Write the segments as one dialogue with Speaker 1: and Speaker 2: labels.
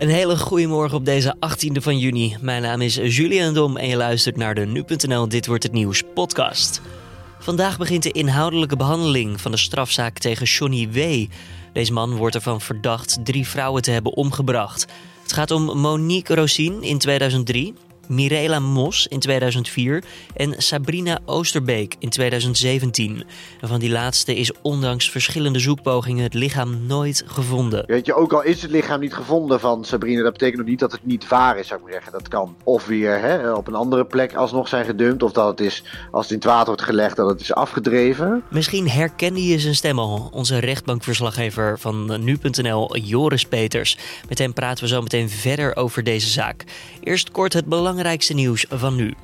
Speaker 1: Een hele goede morgen op deze 18e van juni. Mijn naam is Julian Dom en je luistert naar de Nu.nl Dit Wordt Het Nieuws podcast. Vandaag begint de inhoudelijke behandeling van de strafzaak tegen Johnny W. Deze man wordt ervan verdacht drie vrouwen te hebben omgebracht. Het gaat om Monique Rosien in 2003, Mirela Mos in 2004 en Sabrina Oosterbeek in 2017. En van die laatste is ondanks verschillende zoekpogingen het lichaam nooit gevonden.
Speaker 2: Weet je, ook al is het lichaam niet gevonden van Sabrina, dat betekent nog niet dat het niet waar is, zou ik maar zeggen. Dat kan of weer hè, op een andere plek alsnog zijn gedumpt, of dat het is, als het in het water wordt gelegd, dat het is afgedreven.
Speaker 1: Misschien herkende je zijn stem al, onze rechtbankverslaggever van nu.nl, Joris Peters. Met hem praten we zo meteen verder over deze zaak. Eerst kort het belangrijkste nieuws van nu.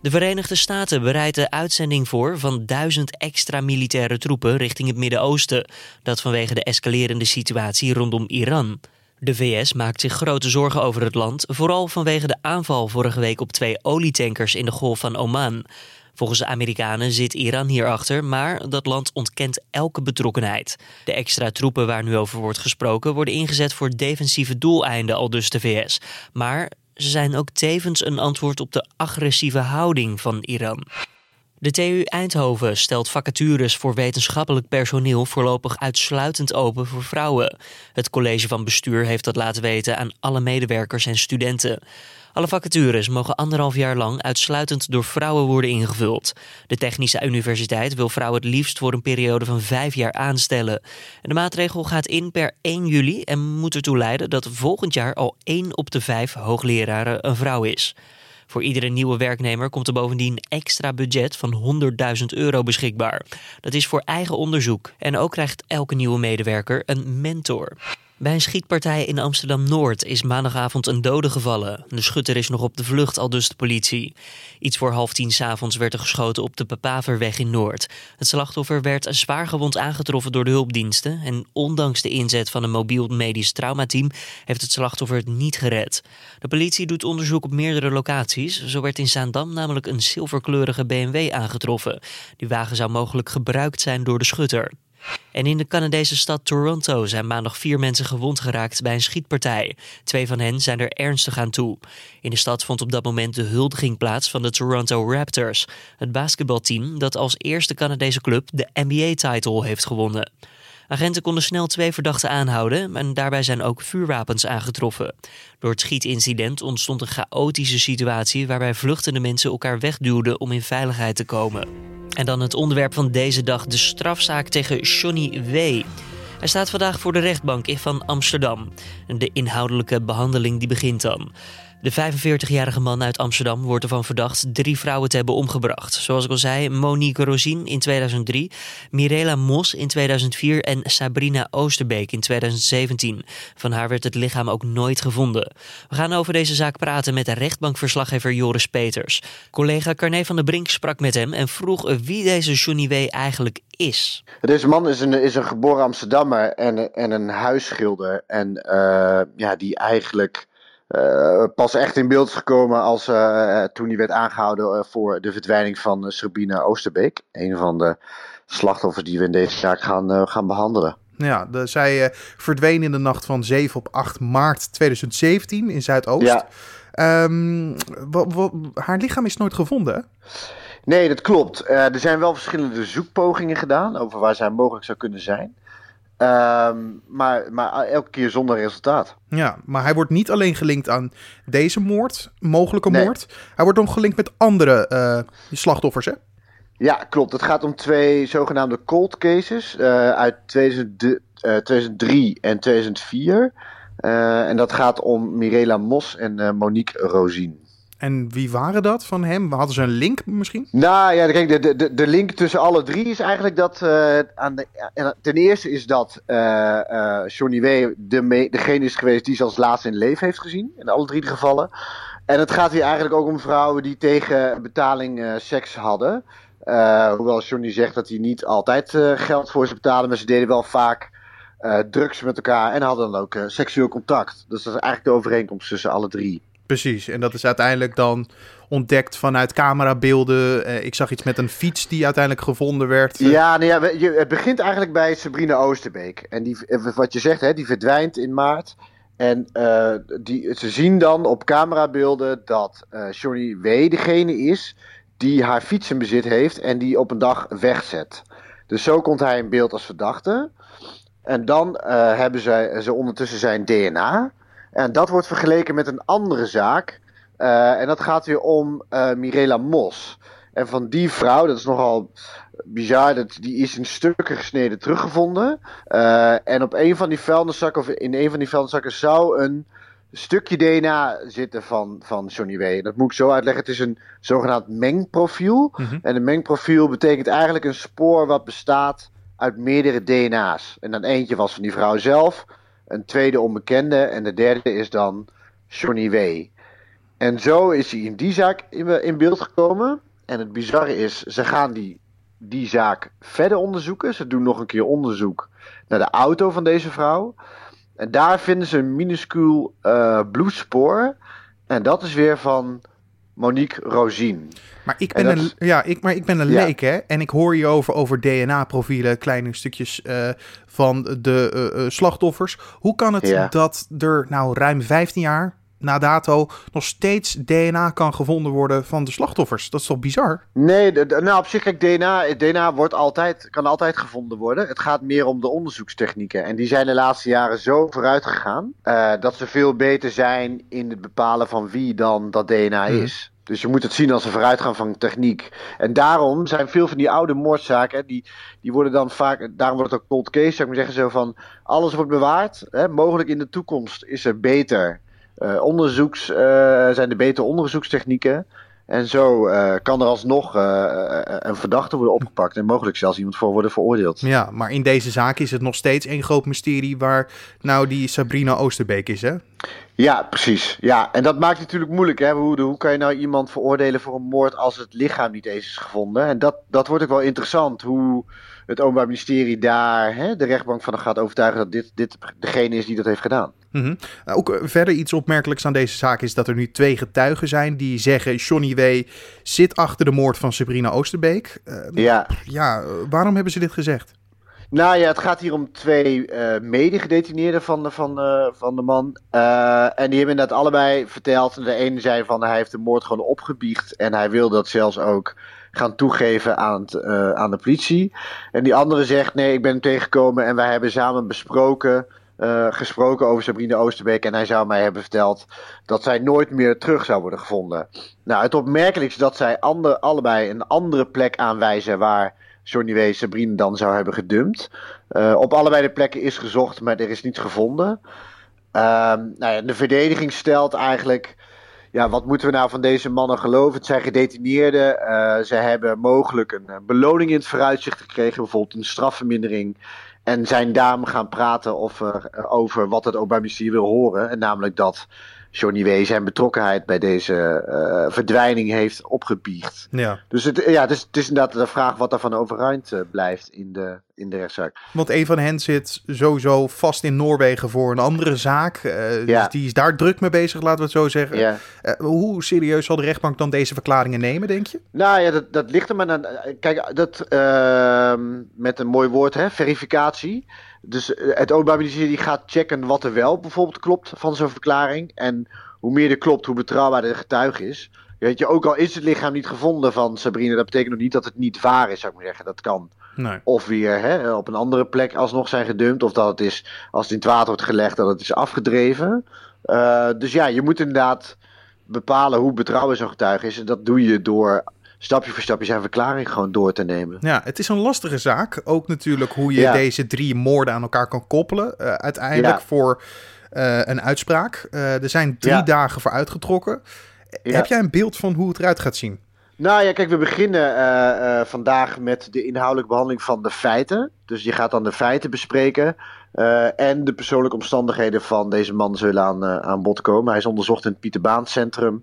Speaker 1: De Verenigde Staten bereidt de uitzending voor van duizend extra militaire troepen richting het Midden-Oosten. Dat vanwege de escalerende situatie rondom Iran. De VS maakt zich grote zorgen over het land, vooral vanwege de aanval vorige week op twee olietankers in de Golf van Oman. Volgens de Amerikanen zit Iran hierachter, maar dat land ontkent elke betrokkenheid. De extra troepen waar nu over wordt gesproken worden ingezet voor defensieve doeleinden, al dus de VS. Maar ze zijn ook tevens een antwoord op de agressieve houding van Iran. De TU Eindhoven stelt vacatures voor wetenschappelijk personeel voorlopig uitsluitend open voor vrouwen. Het college van bestuur heeft dat laten weten aan alle medewerkers en studenten. Alle vacatures mogen anderhalf jaar lang uitsluitend door vrouwen worden ingevuld. De Technische Universiteit wil vrouwen het liefst voor een periode van vijf jaar aanstellen. En de maatregel gaat in per 1 juli en moet ertoe leiden dat volgend jaar al 1 op de 5 hoogleraren een vrouw is. Voor iedere nieuwe werknemer komt er bovendien extra budget van 100.000 euro beschikbaar. Dat is voor eigen onderzoek. En ook krijgt elke nieuwe medewerker een mentor. Bij een schietpartij in Amsterdam-Noord is maandagavond een dode gevallen. De schutter is nog op de vlucht, al dus de politie. Iets voor half tien s'avonds werd er geschoten op de Papaverweg in Noord. Het slachtoffer werd zwaar gewond aangetroffen door de hulpdiensten... en ondanks de inzet van een mobiel medisch traumateam... heeft het slachtoffer het niet gered. De politie doet onderzoek op meerdere locaties. Zo werd in Zaandam namelijk een zilverkleurige BMW aangetroffen. Die wagen zou mogelijk gebruikt zijn door de schutter. En in de Canadese stad Toronto zijn maandag vier mensen gewond geraakt bij een schietpartij. Twee van hen zijn er ernstig aan toe. In de stad vond op dat moment de huldiging plaats van de Toronto Raptors, het basketbalteam dat als eerste Canadese club de NBA-title heeft gewonnen. Agenten konden snel twee verdachten aanhouden en daarbij zijn ook vuurwapens aangetroffen. Door het schietincident ontstond een chaotische situatie waarbij vluchtende mensen elkaar wegduwden om in veiligheid te komen. En dan het onderwerp van deze dag, de strafzaak tegen Johnny W. Hij staat vandaag voor de rechtbank van Amsterdam. De inhoudelijke behandeling die begint dan. De 45-jarige man uit Amsterdam wordt ervan verdacht drie vrouwen te hebben omgebracht. Zoals ik al zei, Monique Rosien in 2003, Mirela Mos in 2004 en Sabrina Oosterbeek in 2017. Van haar werd het lichaam ook nooit gevonden. We gaan over deze zaak praten met de rechtbankverslaggever Joris Peters. Collega Carné van der Brink sprak met hem en vroeg wie deze Johnny W. eigenlijk is.
Speaker 2: Deze man is een, is een geboren Amsterdammer en, en een huisschilder. En uh, ja, die eigenlijk uh, pas echt in beeld is gekomen als, uh, toen hij werd aangehouden voor de verdwijning van Sabine Oosterbeek. Een van de slachtoffers die we in deze zaak gaan, gaan behandelen.
Speaker 3: Ja, de, zij verdween in de nacht van 7 op 8 maart 2017 in Zuidoost. Ja. Um, haar lichaam is nooit gevonden.
Speaker 2: Nee, dat klopt. Er zijn wel verschillende zoekpogingen gedaan over waar zij mogelijk zou kunnen zijn. Um, maar, maar elke keer zonder resultaat.
Speaker 3: Ja, maar hij wordt niet alleen gelinkt aan deze moord, mogelijke moord. Hij wordt ook gelinkt met andere uh, slachtoffers, hè?
Speaker 2: Ja, klopt. Het gaat om twee zogenaamde cold cases uh, uit 2000, 2003 en 2004. en dat gaat om Mirela Mos en Monique Rosien.
Speaker 3: En wie waren dat van hem? Hadden ze een link misschien?
Speaker 2: Nou ja, kijk, de, de, de link tussen alle drie is eigenlijk dat. Uh, aan de, ten eerste is dat uh, Johnny W. De degene is geweest die ze als laatste in leven heeft gezien. In alle drie de gevallen. En het gaat hier eigenlijk ook om vrouwen die tegen betaling seks hadden. hoewel Johnny zegt dat hij niet altijd geld voor ze betalen, maar ze deden wel vaak drugs met elkaar en hadden dan ook seksueel contact. Dus dat is eigenlijk de overeenkomst tussen alle drie.
Speaker 3: Precies, en dat is uiteindelijk dan ontdekt vanuit camerabeelden. Uh, ik zag iets met een fiets die uiteindelijk gevonden werd.
Speaker 2: Ja, nou het begint eigenlijk bij Sabrina Oosterbeek. En die, wat je zegt, hè, die verdwijnt in maart. En uh, die, ze zien dan op camerabeelden dat uh, Johnny W. degene is die haar fiets in bezit heeft en die op een dag wegzet. Dus zo komt hij in beeld als verdachte. En dan hebben ze ondertussen zijn DNA. En dat wordt vergeleken met een andere zaak. en dat gaat weer om Mirela Mos. En van die vrouw, dat is nogal bizar, dat, die is in stukken gesneden teruggevonden. Uh, en op een van die vuilniszakken, of in een van die vuilniszakken, zou een stukje DNA zitten van, van Johnny W. Dat moet ik zo uitleggen. Het is een zogenaamd mengprofiel. Mm En een mengprofiel betekent eigenlijk een spoor wat bestaat uit meerdere DNA's. En dan eentje was van die vrouw zelf, een tweede onbekende en de derde is dan Johnny W. En zo is hij in die zaak in, beeld gekomen. En het bizarre is, ze gaan die, die zaak verder onderzoeken. Ze doen nog een keer onderzoek naar de auto van deze vrouw. En daar vinden ze een minuscuul uh, bloedspoor. En dat is weer van Monique Rosien.
Speaker 3: Maar ik ben, een, ja, ik, maar ik ben een leek, hè? En ik hoor je over, over DNA-profielen, kleine stukjes uh, van de uh, slachtoffers. Hoe kan het ja. dat er nou ruim 15 jaar, na dato nog steeds DNA kan gevonden worden van de slachtoffers. Dat is toch bizar?
Speaker 2: Nee, nou op zich, kijk, DNA, DNA wordt altijd, kan altijd gevonden worden. Het gaat meer om de onderzoekstechnieken. En die zijn de laatste jaren zo vooruit gegaan uh, dat ze veel beter zijn in het bepalen van wie dan dat DNA mhm. is. Dus je moet het zien als een vooruitgang van techniek. En daarom zijn veel van die oude moordzaken, die, die worden dan vaak, daarom wordt het ook cold case, zou ik maar zeggen, zo van, alles wordt bewaard. Hè, mogelijk in de toekomst is er beter onderzoeks, uh, zijn er betere onderzoekstechnieken. En zo uh, kan er alsnog een verdachte worden opgepakt en mogelijk zelfs iemand voor worden veroordeeld.
Speaker 3: Ja, maar in deze zaak is het nog steeds een groot mysterie waar nou die Sabrina Oosterbeek is, hè?
Speaker 2: Ja, precies. Ja, en dat maakt het natuurlijk moeilijk. Hè? Hoe, hoe kan je nou iemand veroordelen voor een moord als het lichaam niet eens is gevonden? En dat, dat wordt ook wel interessant. Hoe het Openbaar Ministerie daar hè, de rechtbank van gaat overtuigen dat dit, dit degene is die dat heeft gedaan.
Speaker 3: Mm Ook eh, verder iets opmerkelijks aan deze zaak is dat er nu twee getuigen zijn die zeggen: Johnny W. zit achter de moord van Sabrina Oosterbeek. Uh, ja. ja, waarom hebben ze dit gezegd?
Speaker 2: Nou ja, het gaat hier om twee uh, medegedetineerden van de, van, van de man. Uh, en die hebben inderdaad allebei verteld. De ene zei van hij heeft de moord gewoon opgebiecht. En hij wil dat zelfs ook gaan toegeven aan, het, aan de politie. En die andere zegt nee, ik ben hem tegengekomen en wij hebben samen besproken... Uh, gesproken over Sabrina Oosterbeek. En hij zou mij hebben verteld dat zij nooit meer terug zou worden gevonden. Nou, het opmerkelijkste is dat zij ander, allebei een andere plek aanwijzen waar Johnny W. Sabrina dan zou hebben gedumpt. Uh, op allebei de plekken is gezocht, maar er is niets gevonden. Uh, nou ja, de verdediging stelt eigenlijk. Ja, wat moeten we nou van deze mannen geloven? Het zijn gedetineerden. Uh, ze hebben mogelijk een beloning in het vooruitzicht gekregen, bijvoorbeeld een strafvermindering. En zijn daarom gaan praten over, over wat het Openbaar Ministerie wil horen. En namelijk dat Johnny W. zijn betrokkenheid bij deze uh, verdwijning heeft opgebiecht. Ja. Dus het, ja, is, het is inderdaad de vraag wat er van overeind uh, blijft in de, in de rechtszaak.
Speaker 3: Want een van hen zit sowieso vast in Noorwegen voor een andere zaak. Uh, ja. dus die is daar druk mee bezig, laten we het zo zeggen. Ja. hoe serieus zal de rechtbank dan deze verklaringen nemen, denk je?
Speaker 2: Nou ja, dat, dat ligt er maar aan. Kijk, dat, ehm, met een mooi woord, hè, verificatie. Dus eh, het Openbaar Ministerie gaat checken wat er wel bijvoorbeeld klopt van zo'n verklaring. En hoe meer er klopt, hoe betrouwbaar de getuige is. Weet je, ook al is het lichaam niet gevonden van Sabrina, dat betekent nog niet dat het niet waar is, zou ik maar zeggen. Dat kan. Nee. Of weer hè, op een andere plek alsnog zijn gedumpt. Of dat het is, als het in het water wordt gelegd, dat het is afgedreven. Uh, dus ja, je moet inderdaad bepalen hoe betrouwbaar zo'n getuige is. En dat doe je door stapje voor stapje zijn verklaring gewoon door te nemen.
Speaker 3: Ja, het is een lastige zaak. Ook natuurlijk hoe je deze drie moorden aan elkaar kan koppelen. Uh, uiteindelijk voor uh, een uitspraak. Er zijn drie dagen voor uitgetrokken. Heb jij een beeld van hoe het eruit gaat zien?
Speaker 2: Nou ja, kijk, we beginnen vandaag met de inhoudelijke behandeling van de feiten. Dus je gaat dan de feiten bespreken. en de persoonlijke omstandigheden van deze man zullen aan, aan bod komen. Hij is onderzocht in het Pieterbaancentrum.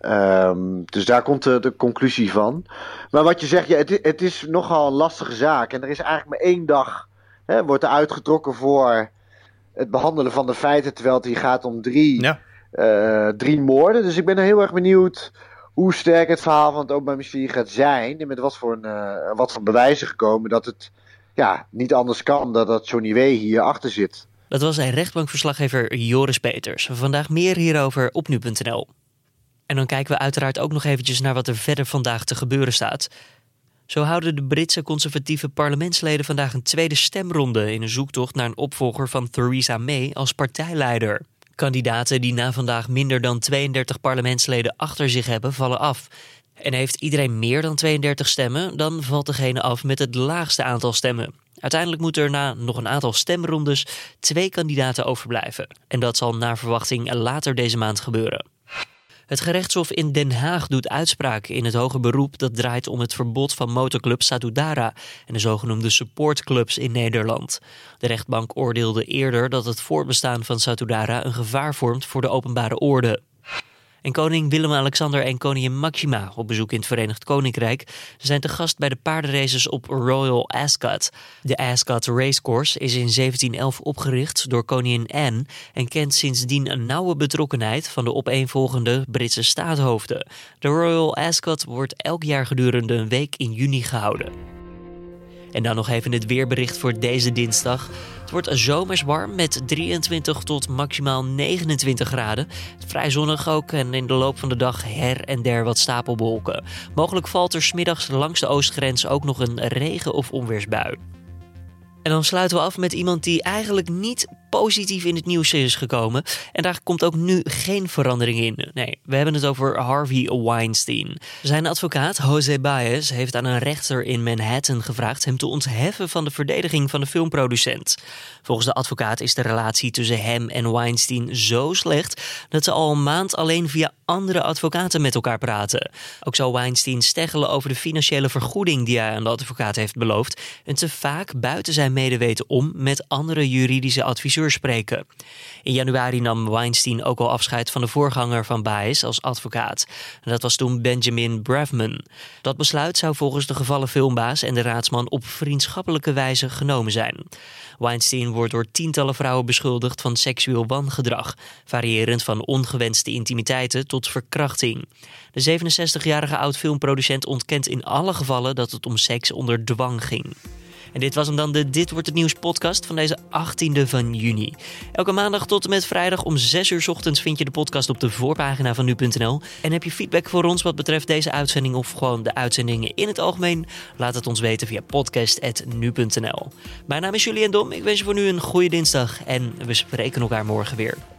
Speaker 2: Um, dus daar komt de, de, conclusie van. Maar wat je zegt, ja, het, het, is nogal een lastige zaak. En er is eigenlijk maar één dag, hè, wordt er uitgetrokken voor het behandelen van de feiten. Terwijl het hier gaat om drie, ja. Uh, drie moorden. Dus ik ben heel erg benieuwd hoe sterk het verhaal van het Openbaar Ministerie gaat zijn. En met wat voor, een, uh, wat voor bewijzen gekomen dat het ja, niet anders kan dan dat Johnny W. hier achter zit.
Speaker 1: Dat was rechtbankverslaggever Joris Peters. Vandaag meer hierover op nu.nl. En dan kijken we uiteraard ook nog eventjes naar wat er verder vandaag te gebeuren staat. Zo houden de Britse conservatieve parlementsleden vandaag een tweede stemronde in een zoektocht naar een opvolger van Theresa May als partijleider. Kandidaten die na vandaag minder dan 32 parlementsleden achter zich hebben, vallen af. En heeft iedereen meer dan 32 stemmen, dan valt degene af met het laagste aantal stemmen. Uiteindelijk moeten er na nog een aantal stemrondes twee kandidaten overblijven. En dat zal naar verwachting later deze maand gebeuren. Het gerechtshof in Den Haag doet uitspraak in het hoger beroep dat draait om het verbod van motorclub Satudara en de zogenoemde supportclubs in Nederland. De rechtbank oordeelde eerder dat het voortbestaan van Satudara een gevaar vormt voor de openbare orde. En koning Willem-Alexander en koningin Maxima op bezoek in het Verenigd Koninkrijk zijn te gast bij de paardenraces op Royal Ascot. De Ascot Racecourse is in 1711 opgericht door koningin Anne en kent sindsdien een nauwe betrokkenheid van de opeenvolgende Britse staathoofden. De Royal Ascot wordt elk jaar gedurende een week in juni gehouden. En dan nog even het weerbericht voor deze dinsdag. Het wordt zomers warm met 23 tot maximaal 29 graden. Vrij zonnig ook en in de loop van de dag her en der wat stapelwolken. Mogelijk valt er smiddags langs de oostgrens ook nog een regen- of onweersbui. En dan sluiten we af met iemand die eigenlijk niet positief in het nieuws is gekomen. En daar komt ook nu geen verandering in. Nee, we hebben het over Harvey Weinstein. Zijn advocaat, Jose Baez, heeft aan een rechter in Manhattan gevraagd hem te ontheffen van de verdediging van de filmproducent. Volgens de advocaat is de relatie tussen hem en Weinstein zo slecht dat ze al een maand alleen via andere advocaten met elkaar praten. Ook zou Weinstein steggelen over de financiële vergoeding die hij aan de advocaat heeft beloofd en te vaak buiten zijn medeweten om met andere juridische adviseurs spreken. In januari nam Weinstein ook al afscheid van de voorganger van Baez als advocaat. Dat was toen Benjamin Bravman. Dat besluit zou volgens de gevallen filmbaas en de raadsman op vriendschappelijke wijze genomen zijn. Weinstein wordt door tientallen vrouwen beschuldigd van seksueel wangedrag, variërend van ongewenste intimiteiten tot verkrachting. De 67-jarige oud-filmproducent ontkent in alle gevallen dat het om seks onder dwang ging. En dit was hem dan de Dit Wordt Het Nieuws podcast van deze 18e van juni. Elke maandag tot en met vrijdag om 6 uur ochtends vind je de podcast op de voorpagina van nu.nl. En heb je feedback voor ons wat betreft deze uitzending of gewoon de uitzendingen in het algemeen? Laat het ons weten via podcast.nu.nl. Mijn naam is Julian Dom. Ik wens je voor nu een goede dinsdag en we spreken elkaar morgen weer.